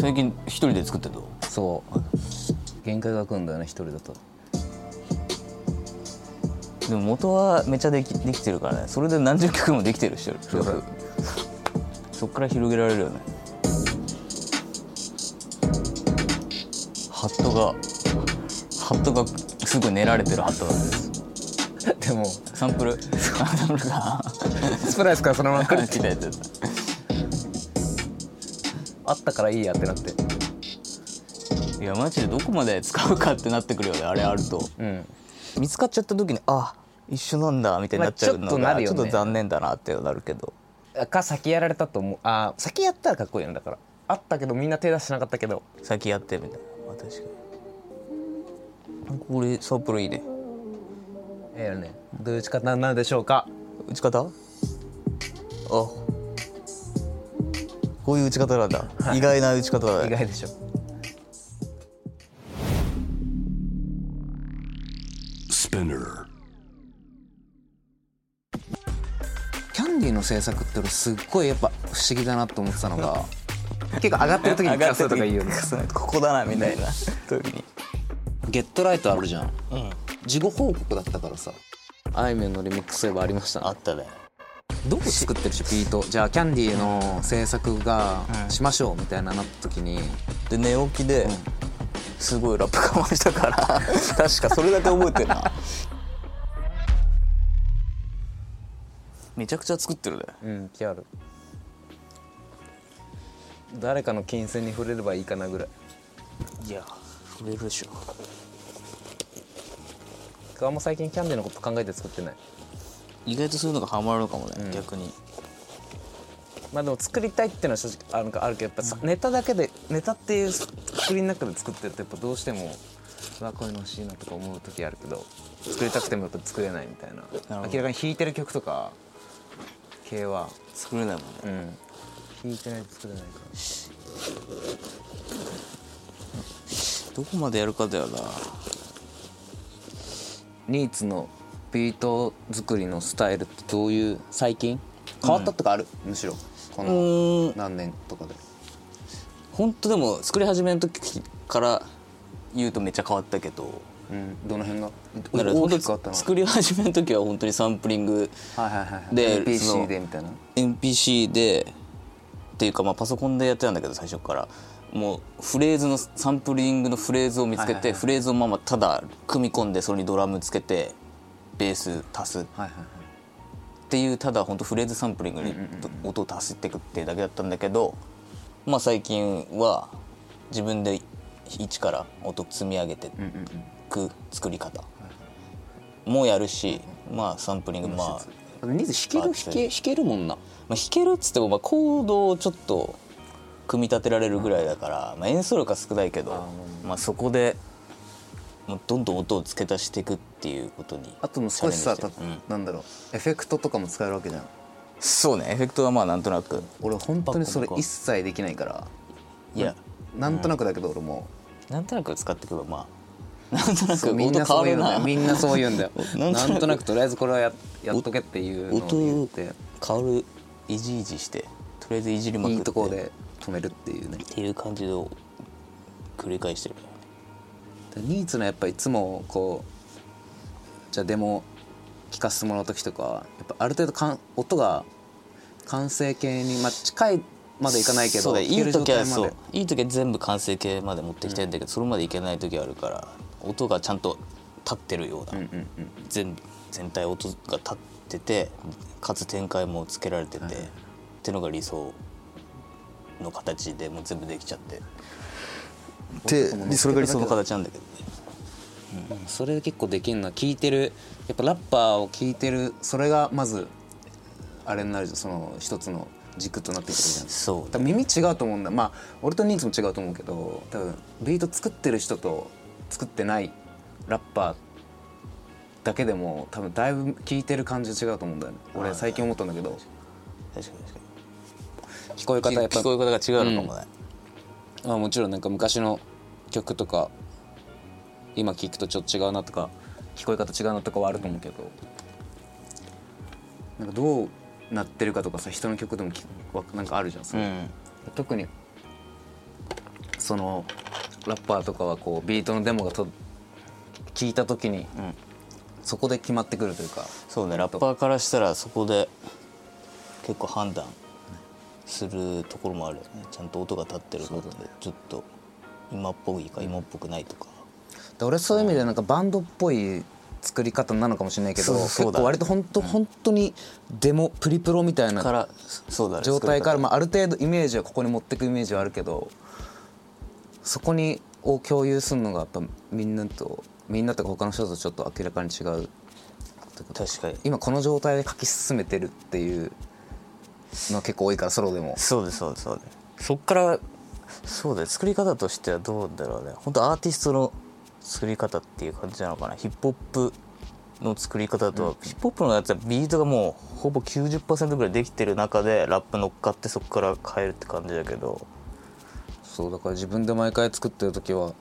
最近一人で作ってるの？そう。限界が来るんだよね一人だと。でも元はめちゃできできてるからね。それで何十曲もできてる人そそっから広げられるよね。ハットがハットがすぐ練られてるハットなんです。でもサンプル。サンプルがスプライスからそのまま来る 来たやつあったからいいやってなって。いやマジでどこまで使うかってなってくるよねあれあると。うん。見つかっちゃった時にあ一緒なんだみたいになっちゃうのまあちょっとなるよね。がちょっと残念だなってなるけど。か先やられたと思う。あ先やったらかっこいいよねだから。あったけどみんな手出してなかったけど。先やってみたいな、まあ、確かに。これサンプルいいね。ええよねどういう打ち方なんでしょうか。打ち方？あこういう打ち方なんだ、意外な打ち方だね。意外でしょ。Spinner. キャンディーの制作って俺すっごいやっぱ不思議だなと思ってたのが結構上がってる時に聞かとかいいよねここだなみたいな。時に。ゲットライトあるじゃん。うん。事後報告だったからさあいみょんのリミックスそういえばありましたね。あったねどう作ってるしビート。じゃあキャンディーの制作がしましょうみたいななった時に。で寝起きで、すごいラップかましたから 確かそれだけ覚えてるな。めちゃくちゃ作ってるねうん気ある。誰かの金銭に触れればいいかなぐらい。いや触れるでしょ。あんま最近キャンディーのこと考えて作ってない意外とそういうのがハマるのかもね、うん。逆に。まあでも作りたいっていうのは正直あるかあるけどやっぱさ、ネタだけでネタっていう作りの中で作ってるとやっぱどうしてもうわこういうの欲しいなとか思う時あるけど作りたくてもやっぱ作れないみたいな。明らかに弾いてる曲とか系は作れないもんね。うん。弾いてないと作れないから。どこまでやるかだよな。ニーツのビート作りのスタイルってどういう最近？変わったとかある、むしろ。こうの何年とかで。本当でも作り始めの時から言うとめっちゃ変わったけど。うん。どの辺が？作り始めの時は本当にサンプリングはいはいはいでそ PC のでみたいな？NPC でっていうかまあパソコンでやってたんだけど最初から。もうフレーズのサンプリングのフレーズを見つけて、フレーズをままただ組み込んでそれにドラムつけてベース足す。っていうただ本当フレーズサンプリングに音を足していくっていうだけだったんだけどまあ最近は自分で一から音積み上げていく作り方もやるしまあサンプリングまあニーズ弾ける弾け弾けるもんな。まあ、弾けるっつってもまあコードをちょっと組み立てられるぐらいだから、まあ、演奏力は少ないけどまあ、そこでもうどんどん音を付け足していくっていうことにあともう少しさうん。なんだろうエフェクトとかも使えるわけじゃん。そうねエフェクトはまあなんとなく。俺本当にそれ一切できないから。いや。なんとなくだけど俺も。なんとなく使っていけばまあ。なんとなくみんな音変わるそう言うんだよな。みんなそう言うんだよ。なんとなく。とりあえずこれはややっとけっていうのを言って。変わるいじいじしてとりあえずいじりまくって。いいところで止めるっていうね。っていう感じを繰り返してるニーツのやっぱいつもこうじゃあデモ聞かせてもらう時とかやっぱある程度かん音が完成形に、まあ、近いまでいかないけそうだいい時はそういい時は全部完成形まで持ってきたいんだけど、それまでいけない時あるから音がちゃんと立ってるような、うんうんうん。全全体音が立っててかつ展開もつけられてて、ってのが理想の形でもう全部できちゃってでそれが理想の形なんだけど。ねそれ結構できんな聞いてる。やっぱラッパーを聞いてる。それがまずあれになるじゃんその一つの軸となってくるじゃん。そう。多分耳違うと思うんだ。まあ俺とニーズも違うと思うけど多分ビート作ってる人と作ってないラッパーだけでも多分だいぶ聞いてる感じ違うと思うんだよね。俺最近思ったんだけど。確かに確か聞こえ方やっぱに聞こえ方が違うのかもね、まあもちろんなんか昔の曲とか今聞くとちょっと違うなとか聞こえ方違うなとかはあると思うけど。なんかどうなってるかとかさ人の曲でもなんかあるじゃんそれ、うん。特にそのラッパーとかはこうビートのデモがと聞いた時に、そこで決まってくるというか。そうねラッパーからしたらそこで結構判断するところもあるよね。ちゃんと音が立ってるかってちょっと今っぽいか今っぽくないとか。で俺そういう意味でなんかバンドっぽい作り方なのかもしれないけど結構割と本当本当にデモプリプロみたいな状態から、まあ、ある程度イメージはここに持ってくイメージはあるけどそこにを共有するのがやっぱみんなとみんなとか他の人とちょっと明らかに違う方確かに。今この状態で書き進めてるっていうのは結構多いからソロでも。そうですそうですそうです。そっからそうだよ作り方としてはどうだろうね。本当アーティストの作り方っていう感じなのかな。ヒップホップの作り方とは、ヒップホップのやつはビートがもうほぼ90%ぐらいできてる中でラップ乗っかってそこから変えるって感じだけど。そうだから自分で毎回作ってる時は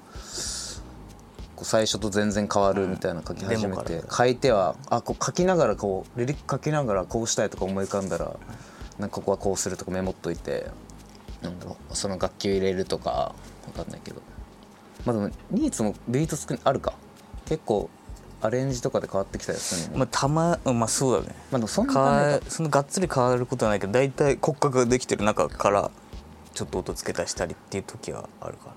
最初と全然変わるみたいな書き始めてデモから書いてはあこう書きながらこうリリック書きながらこうしたいとか思い浮かんだらなんかここはこうするとかメモっといてなんだろうその楽器を入れるとかわかんないけど。まあでもニーツもビート作りあるか。結構アレンジとかで変わってきたりするのもまあたままあそうだね。まあでもそんなそのがっつり変わることはないけど大体骨格ができてる中からちょっと音付け足したりっていう時はあるか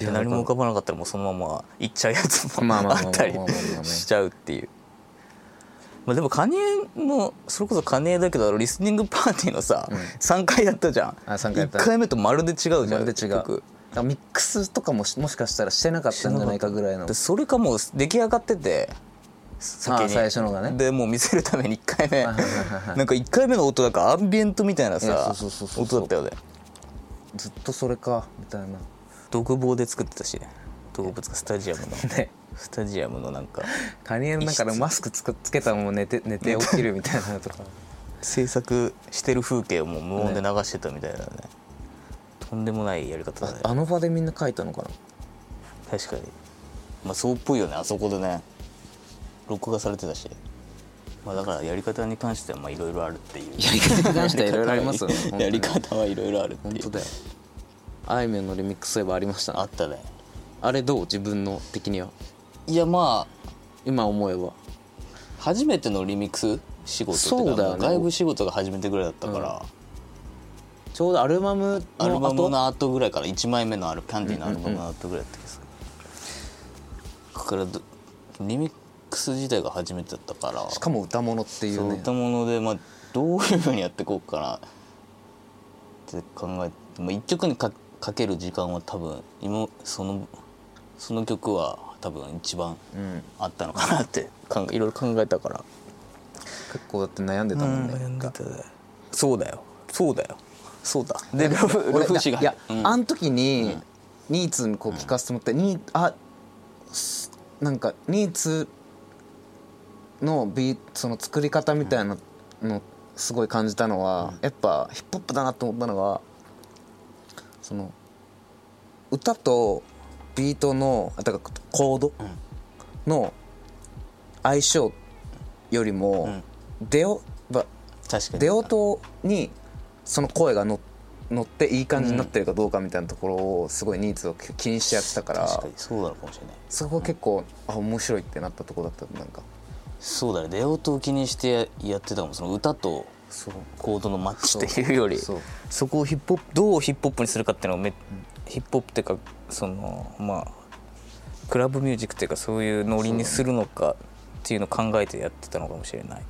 な。何も浮かばなかったらもうそのままいっちゃうやつもまあったりしちゃうっていう。まあ、でもカニエのそれこそカニエだけどリスニングパーティーのさ、3回やったじゃん。あ三回やった。1回目とまるで違うじゃんまるで違う。ミックスとかもしもしかしたらしてなかったんじゃないかぐらいの。でそれかもう出来上がってて先に。最初のがね。でもう見せるために1回目。なんか1回目の音なんかアンビエントみたいなさ音だったよね。ずっとそれかみたいな。独房で作ってたしね独房つかスタジアムのね。スタジアムのなんかカニエの中でマスクつくつけたまま寝て 寝て起きるみたいなのとか。制作してる風景をもう無音で流してたみたいなね。とんでもないやり方だね。ああの場でみんな書いたのかな？確かに。まあそうっぽいよねあそこでね。録画されてたし。まあだからやり方に関してはまあいろいろあるっていう。やり方に関してはいろいろありますよねやり方はいろいろあるっていう。本当だよ。あいみょんのリミックスそういえばありましたね。あったねあれどう？自分の的には？いやまあ今思えば。初めてのリミックス仕事っていそうだよね。か外部仕事が初めてぐらいだったから、ちょうどアルバムのアルバム後の後ぐらいから1枚目のあるキャンディーのアルバムの後ぐらいだったけどさ、だからどリミックス自体が初めてだったから。しかも歌物っていそううね歌物で、まあ、どういうふうにやっていこうかな。って考えて、まあ、1曲にかかける時間は多分今そのその曲は多分一番うんあったのかなって考えいろいろ考えたから。結構だって悩んでたもんね。悩んでた。ねそうだよ。そうだよ。そうだ。でルフル俺フ氏が。いや、うん。あん時に、ニーツにこう聞かせてもらって、ニーあすなんかニーツのビーその作り方みたいなのすごい感じたのは、やっぱヒップホップだなと思ったのがその歌とビートのだからコード？の相性よりも、出よば確かに。出音にその声がの乗っていい感じになってるかどうかみたいなところをすごいニーズを気にしてやってたから確かにそうなのかもしれないそこ結構あ面白いってなったとこだったなんか。そうだね。出音を気にしてやってたかもその歌とコードのマッチっ ていうよりそこをヒップホップどうヒップホップにするかっていうのがめ、ヒップホップっていうかそのまあクラブミュージックっていうかそういうノリにするのかっていうのを考えてやってたのかもしれない。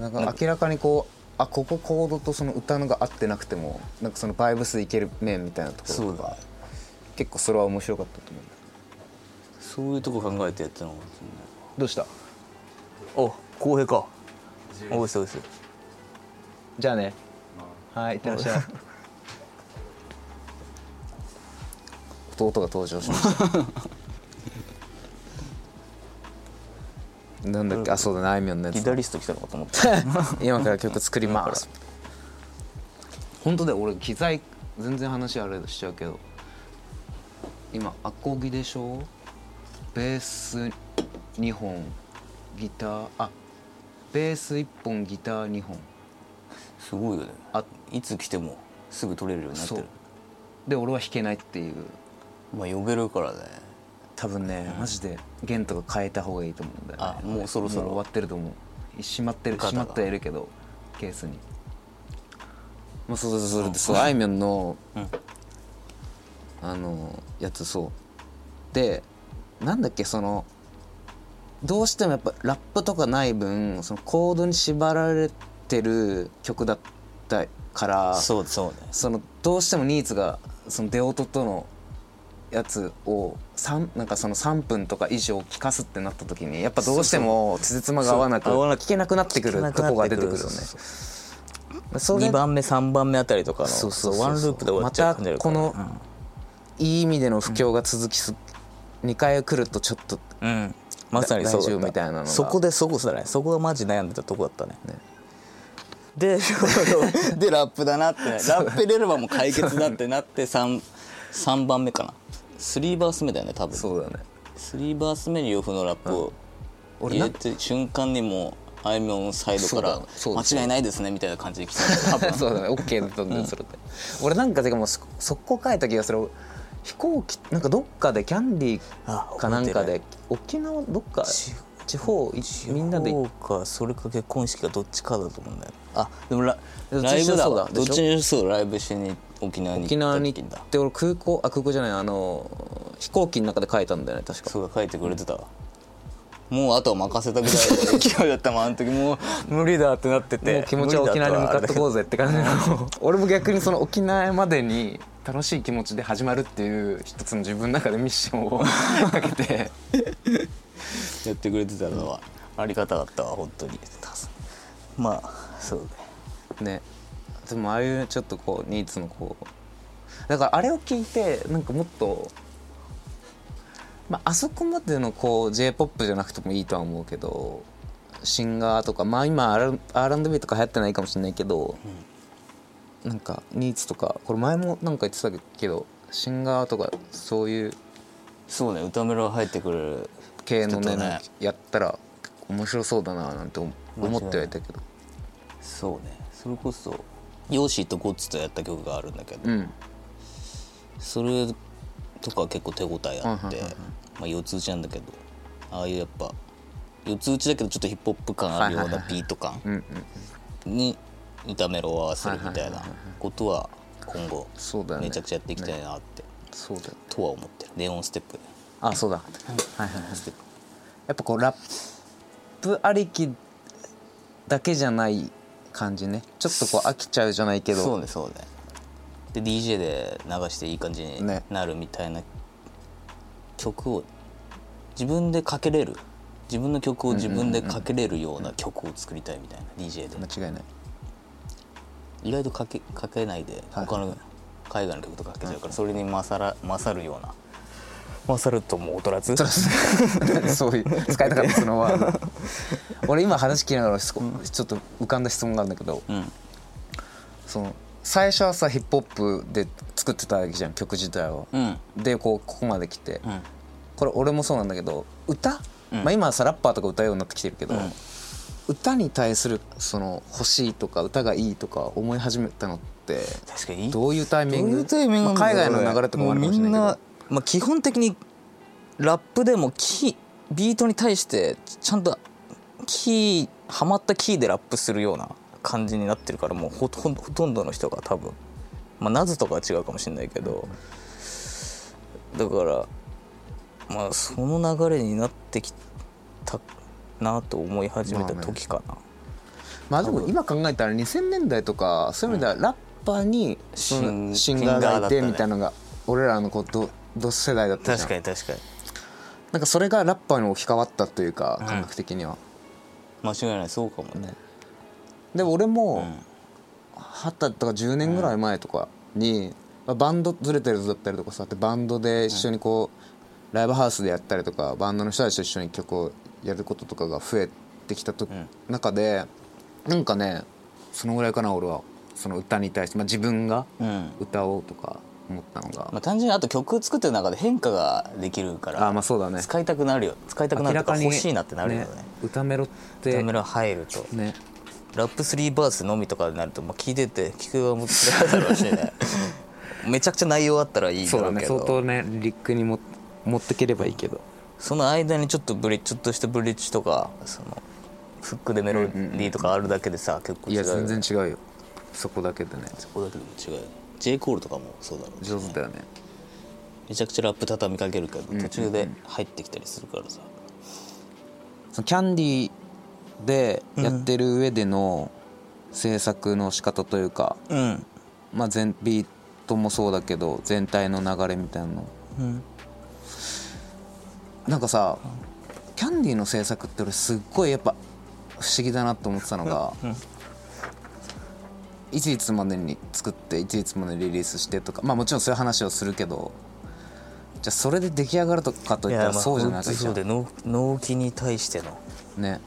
なんか明らかにこうあここコードとその歌のが合ってなくてもなんかそのバイブスいける面みたいなところとか結構それは面白かったと思う。そういうとこ考えてやってたのかもしどうした？れないお公平か。おいしいおいしいじゃあね。はいいってらっしゃい 弟が登場しました。なんだっけ？あそうだねあいみょんのやつ。ギタリスト来たのかと思った。今から曲作ります。本当だよ俺機材全然話あれしちゃうけど。今アコギでしょ？ベース2本ギターあベース1本ギター2本。すごいよね。あいつ来てもすぐ取れるようになってる。そう。で俺は弾けないっていうまあ呼べるからね。多分ね、マジで弦とか変えた方がいいと思うんだよね。あもうそろそろ。も終わってると思う。しまってるしまってはいるけどケースに。まあそうそうそう。それでそうあいみょんの、うん。あのやつそう。でなんだっけそのどうしてもやっぱラップとかない分そのコードに縛られてる曲だったからそうそうね。そのどうしてもニーズがその出音とのやつを三なんかその3分とか以上聞かすってなった時にやっぱどうしてもつじつまが合わなく聞けなくなってくるとこが出てくるよね。そうそうそれ2番目3番目あたりとかのそうそうワンループで終わっちゃうまたこいい意味での不況が続きす、2回来るとちょっとうん、うんまさにそうみたいなのが。そこでそこだね。そこがマジ悩んでたとこだったね。で でラップだなって。ラップ入れればもう解決だってなって 3, 3番目かな3バース目だよね多分。そうだね。3バース目に洋風のラップを入れて瞬間にもうあいみょんサイドから間違いないですねみたいな感じで来たの。多分。そうだね。OK だったんだよそれで。俺なんかてかもうそ速攻書いた気がする。飛行機なんかどっかでキャンディあーかなんかで沖縄どっかち地方いみんなでそうかそれか結婚式かどっちかだと思うんだよあでもラライブだわ。どっちにそうライブしに沖縄に沖縄に行って俺空港あ空港じゃないあの飛行機の中で書いたんだよね確か。そうだ書いてくれてた。わもうあとは任せたぐらい。の 勢いだったもんあの時もう。無理だってなってて気持ちは沖縄に向かってこうぜって感じの。俺も逆にその沖縄までに楽しい気持ちで始まるっていう一つの自分の中でミッションをかけて。やってくれてたのはありがたかったわ本当に。まあそうね。ねでもああいうちょっとこうニーツのこうだからあれを聞いてなんかもっとまああそこまでのこう j p o p じゃなくてもいいとは思うけどシンガーとかまあ今 R&B とか流行ってないかもしれないけど、なんかニーツとかこれ前もなんか言ってたけどシンガーとかそういうそうね歌メロ入ってくる系のねね。やったら面白そうだななんて思思ってはいたけど。そうね。それこそヨーシーとゴッツとやった曲があるんだけど、うん。それとか結構手応えあって、まあ四つ打ちなんだけどああいうやっぱ四つ打ちだけどちょっとヒップホップ感あるようなビート感に炒めろを合わせるみたいなことは今後めちゃくちゃやっていきたいなってそうだよとは思ってる。ネオンステップ。あそうだ。はいはいはい。やっぱこうラップありきだけじゃない感じね。ちょっとこう飽きちゃうじゃないけど。そうねそうね。で DJ で流していい感じにね。なるみたいな曲を自分でかけれる？自分の曲を自分でかけれるような曲を作りたいみたいな DJ で。間違いない。意外とかけかけないではい。他の海外の曲とかかけちゃうからそれに勝ら勝るような勝るとも劣らず。そう いう使いたかったそのワード。俺今話聞きながらちょっと浮かんだ質問があるんだけどうん。その最初はさヒップホップで作ってたわけじゃん曲自体を。うん。でこうここまで来て。うん。これ俺もそうなんだけど歌、うん。まあ、今はさラッパーとか歌うようになってきてるけど、うん。歌に対するその欲しいとか歌がいいとか思い始めたのって確かに。どういうタイミング？海外の流れとかもあるかもしれないけど。うみんな、まあ、基本的にラップでもキービートに対してちゃんとキーハマったキーでラップするような感じになってるからもうほとんどほとんどの人が多分まあナズとかは違うかもしれないけどだからまあその流れになってきたなと思い始めた時かな、まあでも今考えたら2000年代とかそういう意味ではラッパーにシンガーがいてみたいなのが俺らのこう同同世代だったじゃん。に確かに。なんかそれがラッパーに置き換わったというか感覚的には、間違いないそうかもね。で俺うもん。二十歳とか10年ぐらい前とかに、まあバンドズレてるぞだったりとかさってバンドで一緒にこう、ライブハウスでやったりとかバンドの人たちと一緒に曲をやることとかが増えてきたと、ん。中でなんかねそのぐらいかな俺は。その歌に対して、まあ、自分がうん。歌おうとか思ったのが、まあ、単純にあと曲作ってる中で変化ができるからあまあそうだね。使いたくなるよ。使いたくなるとか欲しいなってなるよね。歌メロってダメラ入ると。ね。ラップ3バースのみとかになると、まあ、聞いてて聞く側も辛いだろうしね めちゃくちゃ内容あったらいいんだそうだね。相当ねリックにも持ってければいいけど。その間にちょっとブリちょっとしたブリッジとかそのフックでメロディーとかあるだけでさ、結構違いうやよね。全然違うよ。そこだけでね。そこだけでも違うよ。ね J コールとかもそうだろうし上手だよね。めちゃくちゃラップ畳みかけるけど途中で入ってきたりするからさ、そのキャンディーでやってる上での制作の仕方というか、うん。まあ、全ビートもそうだけど全体の流れみたいなの。うん。なんかさキャンディーの制作って俺すっごいやっぱ不思議だなと思ってたのが、いついつまでに作っていついつまでにリリースしてとかまあもちろんそういう話をするけどじゃあそれで出来上がるとかといったらそうじゃないほんとそうで納納期に対しての。ね。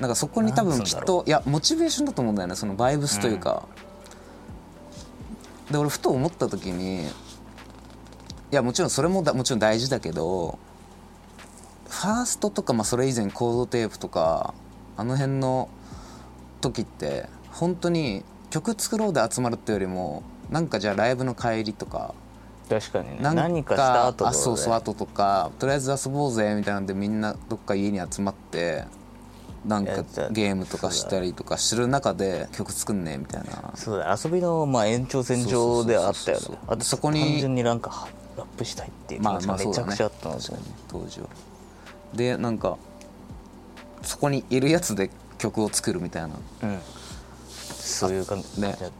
なんかそこに多分きっといやモチベーションだと思うんだよねそのバイブスというか、で俺ふと思った時にいやもちろんそれもだもちろん大事だけどファーストとか、まあ、それ以前コードテープとかあの辺の時って本当に曲作ろうで集まるってよりもなんかじゃあライブの帰りとか確かにね。何かした後とかあそうそう後とかとりあえず遊ぼうぜみたいなんでみんなどっか家に集まってなんかゲームとかしたりとかする中で曲作んねみたいな。そうだ遊びのまあ延長線上ではあったよね。あとそこに単純になんかラップしたいっていう気まあ持ちがめちゃくちゃあったので、確かに当時は。でなんかそこにいるやつで曲を作るみたいな。うんそういう感じねだった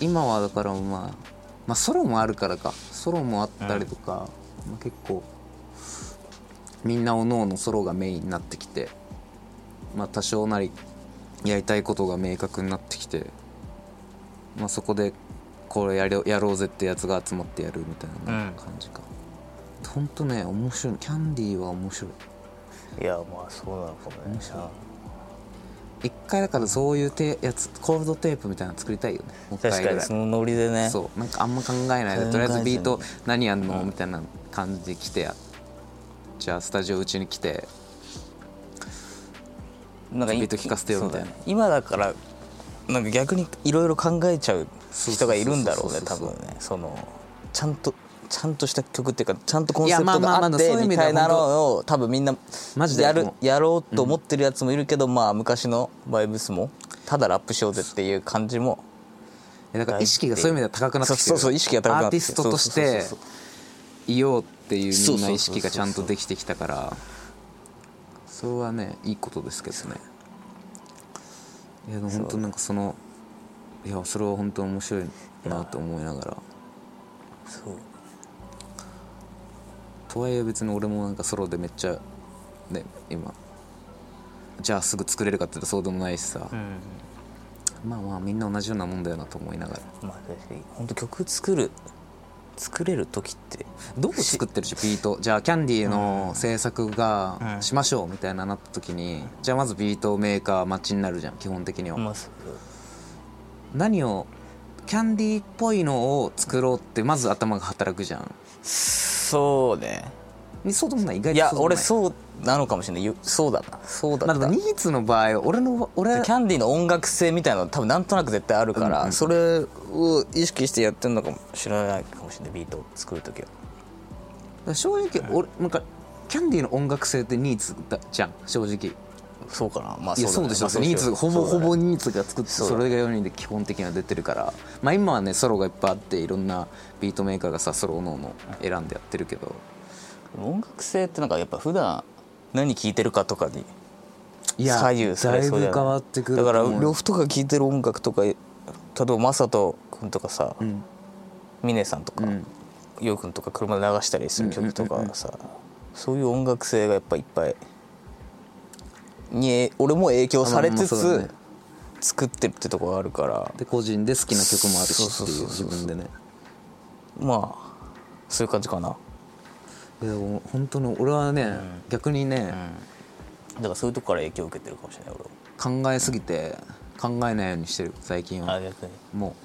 今はだからまあまあソロもあるからか。ソロもあったりとか、まあ、結構みんなおのおのソロがメインになってきてまあ多少なりやりたいことが明確になってきてまあそこでこれやろやろうぜってやつが集まってやるみたいな感じか、ほんとね面白い。キャンディーは面白い。いやまあそうなのかもね一回だからそういうてやつコールドテープみたいなの作りたいよね。もう一回ぐらい。確かにそのノリでね。そう。なんかあんま考えないでとりあえずビート何やんのみたいな感じで来てやじゃあスタジオうちに来てなんかいビート聞かせてよみたいな。今だからなんか逆にいろいろ考えちゃう人がいるんだろうね多分ね。そのちゃんとちゃんとした曲っていうかちゃんとコンセプトがあってみたいなのを多分みんなマジで？やるもやろうと思ってるやつもいるけど、まあ昔のバイブスもただラップしようぜっていう感じもえだから意識がそういう意味では高くなってきてる？そうそうそう意識が高くなってアーティストとしていようっていうみんな意識がちゃんとできてきたから。それはねいいことですけどね。いやでも本当なんかそのいやそれは本当面白いなと思いながら。そうとはいえ別に俺もなんかソロでめっちゃね今じゃあすぐ作れるかって言ったらそうでもないしさ、うんまあまあみんな同じようなもんだよなと思いながら。まあ確かに。本当曲作る作れる時ってどう作ってるしビート。じゃあキャンディーの制作がうん。しましょうみたいななった時にじゃあまずビートメーカー待ちになるじゃん基本的には、まあ何をキャンディーっぽいのを作ろうってまず頭が働くじゃん そうね。そうでもない？意外いやとい。俺そうなのかもしれない。ゆそうだなそうだった、ニーツの場合俺の俺キャンディーの音楽性みたいなの多分なんとなく絶対あるから、うんうん。それを意識してやってるのかもしれないかもしれない。ビートを作る時は。正直俺なんかキャンディーの音楽性ってニーツだじゃん。正直そうかな。まあいやそうでしょ、ニーツほぼほぼニーツが作ってそれが4人で基本的には出てるから。まあ今はねソロがいっぱいあっていろんなビートメーカーがさソロのの選んでやってるけど。音楽性ってなんかやっぱ普段何聴いてるかとかにいや左右されそうじゃない？だいぶ変わってくるだから呂布とか聴いてる音楽とか例えば雅人君とかさうん。峰さんとかうん。陽君とか車で流したりする曲とかはさそういう音楽性がやっぱいっぱいに俺も影響されつつ作ってるってとこがあるから。で個人で好きな曲もあるしっていう自分でね。まあそういう感じかな、本当に俺はね、逆にね、だからそういうとこから影響を受けてるかもしれない俺考えすぎて考えないようにしてる最近は。はあ逆に。も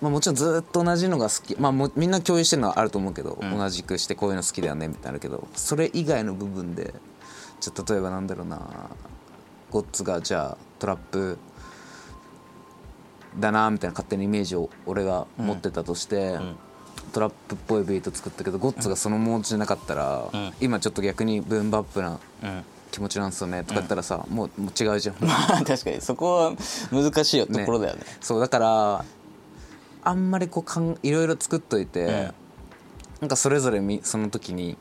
う、まあ、もちろんずっと同じのが好き。まあみんな共有してるのはあると思うけど、ん。同じくしてこういうの好きだよねみたいなのあるけどそれ以外の部分でじゃあ例えばなんだろうな。ゴッツがじゃあトラップだなみたいな勝手なイメージを俺が持ってたとして、トラップっぽいビート作ったけどゴッツがそのモードじゃなかったら、ん。今ちょっと逆にブーンバップなうん。気持ちなんですよねとか言ったらさ、もうもう違うじゃん。まあ確かにそこは難しいよところだよね。そうだからあんまりこうかんいろいろ作っといて、なんかそれぞれみその時に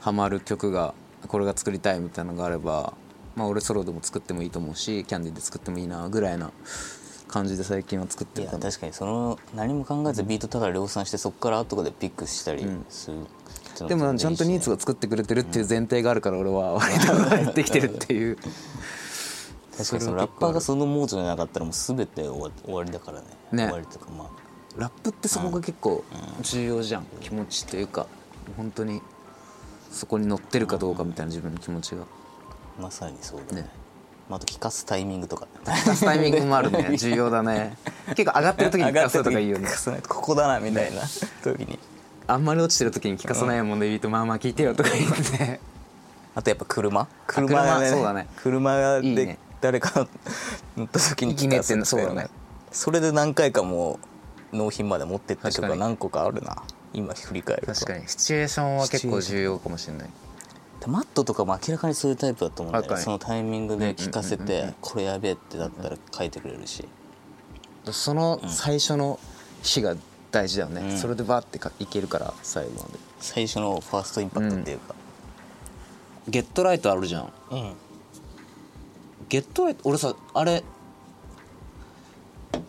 ハマる曲がこれが作りたいみたいなのがあればまあ俺ソロでも作ってもいいと思うしキャンディーで作ってもいいなぐらいな感じで最近は作ってるかな。確かにその何も考えずビートただ量産してそこから後でピックしたりする。うのでもちゃんとニーツが作ってくれてるっていう前提があるから俺は 割と入ってきてるっていう。確かにそのラッパーがそのモードじゃなかったらもう全て終わりだからね。ね。終わりとかまあ。ラップってそこが結構重要じゃん。気持ちというか本当にそこに乗ってるかどうかみたいな自分の気持ちが。まさにそうだね。ね。まあ、あと聞かすタイミングとか。聞かすタイミングもあるね。重要だね。結構上がってる時に聞かすとかいいよね。聞かさないとここだなみたいな。時に。あんまり落ちてる時に聞かさないもんねビートまあまあ聞いてよとか言って。あとやっぱ車？車車で、そうだね。車で誰か乗った時に聞かすってそうだね。それで何回かもう納品まで持ってった曲確か何個かあるな今振り返ると。確かに。シチュエーションは結構重要かもしれない。でマットとかも明らかにそういうタイプだと思うんだよね。そのタイミングで聞かせてこれやべえってなったら書いてくれるし。その最初の日が大事だよね、うん。それでバーってかいけるから最後まで。最初のファーストインパクトっていうか。ゲットライトあるじゃん。うん。ゲットライト俺さあれ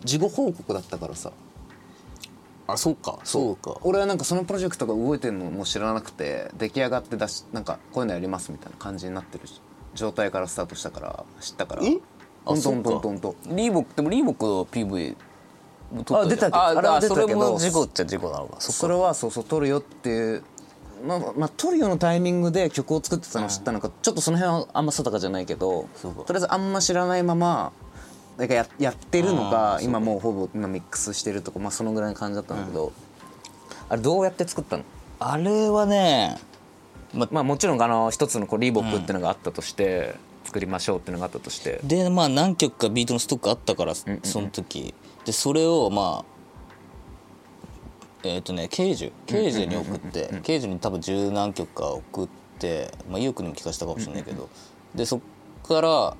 事後報告だったからさあそうか。そう。か。俺はなんかそのプロジェクトが動いてるのも知らなくて出来上がって出しなんかこういうのやりますみたいな感じになってる状態からスタートしたから知ったから。え？あトントンリーボックでもリーボックの PV あ出たああれはあそ出たけどれも事故っちゃ事故なのか。それはそうそう撮るよっていうまあ、まあ、撮るよのタイミングで曲を作ってたのを知ったのか、ちょっとその辺はあんま定かじゃないけどとりあえずあんま知らないままなんかややってるのあかー今もうほぼ今ミックスしてるとか、まあ、そのぐらいの感じだったんだけど、あれどうやって作ったの？あれはねままあもちろんあの一つのこうリーボックっていうのがあったとして、作りましょうっていうのがあったとして。でまあ何曲かビートのストックあったからその時。でそれをまあえっ、とね刑事刑事に送って刑事に多分十何曲か送ってまあ意欲にも聞かせたかもしれないけど。でそっから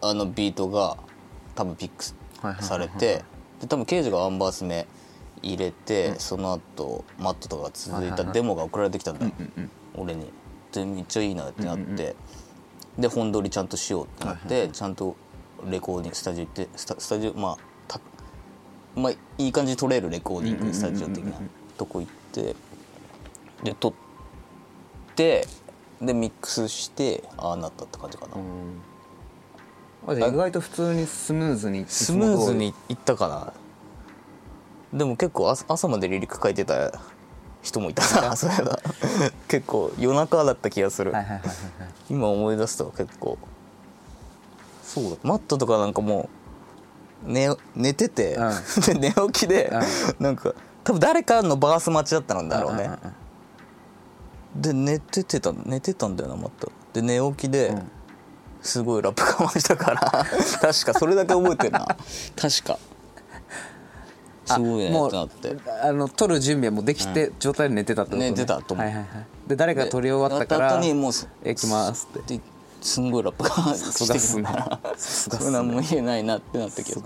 あのビートが多分ピックされてで多分刑事がワンバース目入れて、その後マットとかが続いたデモが送られてきたんだよ、俺に。でめっちゃいいなってなって、で本撮りちゃんとしようってなって、ちゃんとレコーディングスタジオ行ってスタスタジオまあたまあいい感じに撮れるレコーディングスタジオ的なとこ行ってで撮ってでミックスしてああなったって感じかな、意外と普通にスムーズにスムーズにいったかなでも結構朝朝までリリック書いてた人もいたな。それだ結構夜中だった気がする、今思い出すと結構。そうだ。マットとかなんかもう寝寝てて、う で寝起きで、なんか多分誰かのバース待ちだったんだろうね、んんんで寝ててた寝てたんだよなマット。で寝起きで、んすごいラップ我慢したから。確かそれだけ覚えてるな。確か。すごいねもうあの撮る準備はもうできて、状態で寝てたってこと、ね、寝てたと思う。はいはいはい。で誰か撮り終わったからにもう「行きます」って。ですんごいラップ我慢してきたからそれ何も言えないなってなったけど。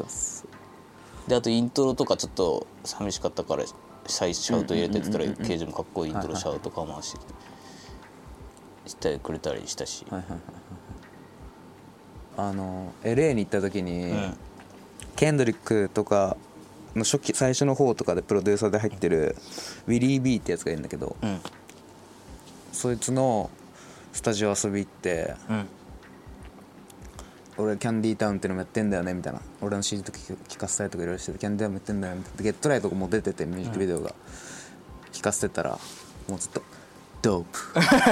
であとイントロとかちょっと寂しかったから最初シャウト入れてって言ったら刑事もかっこいいイントロシャウト我慢してしてくれたりしたし、あの LA に行った時に、ん。ケンドリックとかの初期最初の方とかでプロデューサーで入ってるウィリー・ビーってやつがいるんだけど、うん。そいつのスタジオ遊び行ってうん。俺キャンディータウンっていうのもやってんだよねみたいな。俺の CD とか聞かせたりとかいろいろしててキャンディータウンもやってんだよみたいな。でゲットライトも出ててミュージックビデオが、聞かせてたらもうずっと「ドープ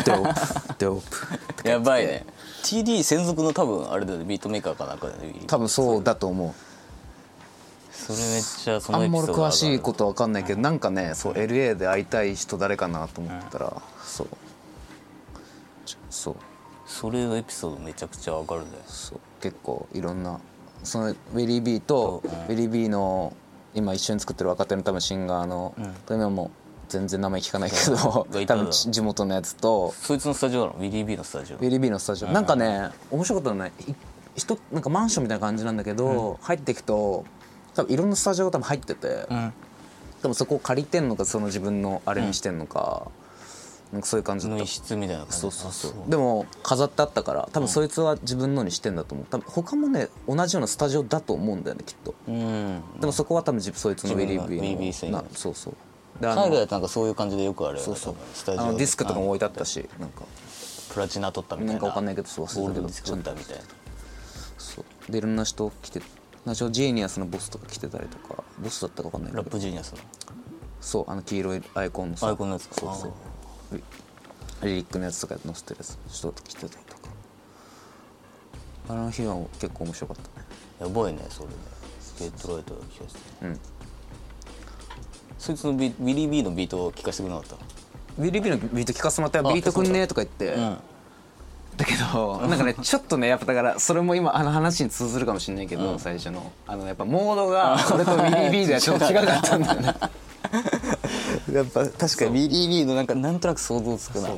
ドープドープやばいね TD 専属の多分あれだよねビートメーカーかなんかで、ね、多分そうだと思う。それめっちゃそあんまのエピソード俺詳しいことわかんないけどなんかねそう LA で会いたい人誰かなと思ったらそう。そう。それのエピソードめちゃくちゃわかるね。そう。結構いろんなそのウェリービーとウェリービーの今一緒に作ってる若手の多分シンガーの、今もう全然名前聞かないけど多分地元のやつと。そいつのスタジオなの？ウィリー・ビーのスタジオ。ウェリービーのスタジオ。なんかね面白かったのねい人なんかマンションみたいな感じなんだけど、入っていくと多分いろんなスタジオが多分入ってて、ん。多分そこを借りてんのかその自分のあれにしてんのか、なんかそういう感じの一室みたいな感じ。そうそうそう。でも飾ってあったから多分そいつは自分のにしてんだと思う。多分他もね同じようなスタジオだと思うんだよねきっと。うん。でもそこは多分自分そいつのウェリービーのそうそう海外だとなんかそういう感じでよくあるそうそう。スタジオディスクとかも置いてあたったしなんかプラチナ取ったみたいな。なんかわかんないけどそう忘れたけど取ったみたいな。そう。でいろんな人来てナジョジーニアスのボスとか来てたりとかボスだったかわかんないけラどップジーニアスの？そうあの黄色いアイコンのさアイコンのやつか。そうそう。リリックのやつとか載せてるやつ人と来てたりとか。あの日は結構面白かったね。やばいねそれね。デトロイト聞かせてうんそいつのビウィリー・ビーのビートを聞かせてくれなかっウィリービーのビート聞かせてもらったビートくんねとか言って、たうんだけどなんかねちょっとねやっぱだからそれも今あの話に通ずるかもしれないけど、最初の。あのやっぱモードが俺とウィリー・ビーではちょっと違かったんだよね。やっぱ確かにウィリー・ビーのなんかなんとなく想像つくな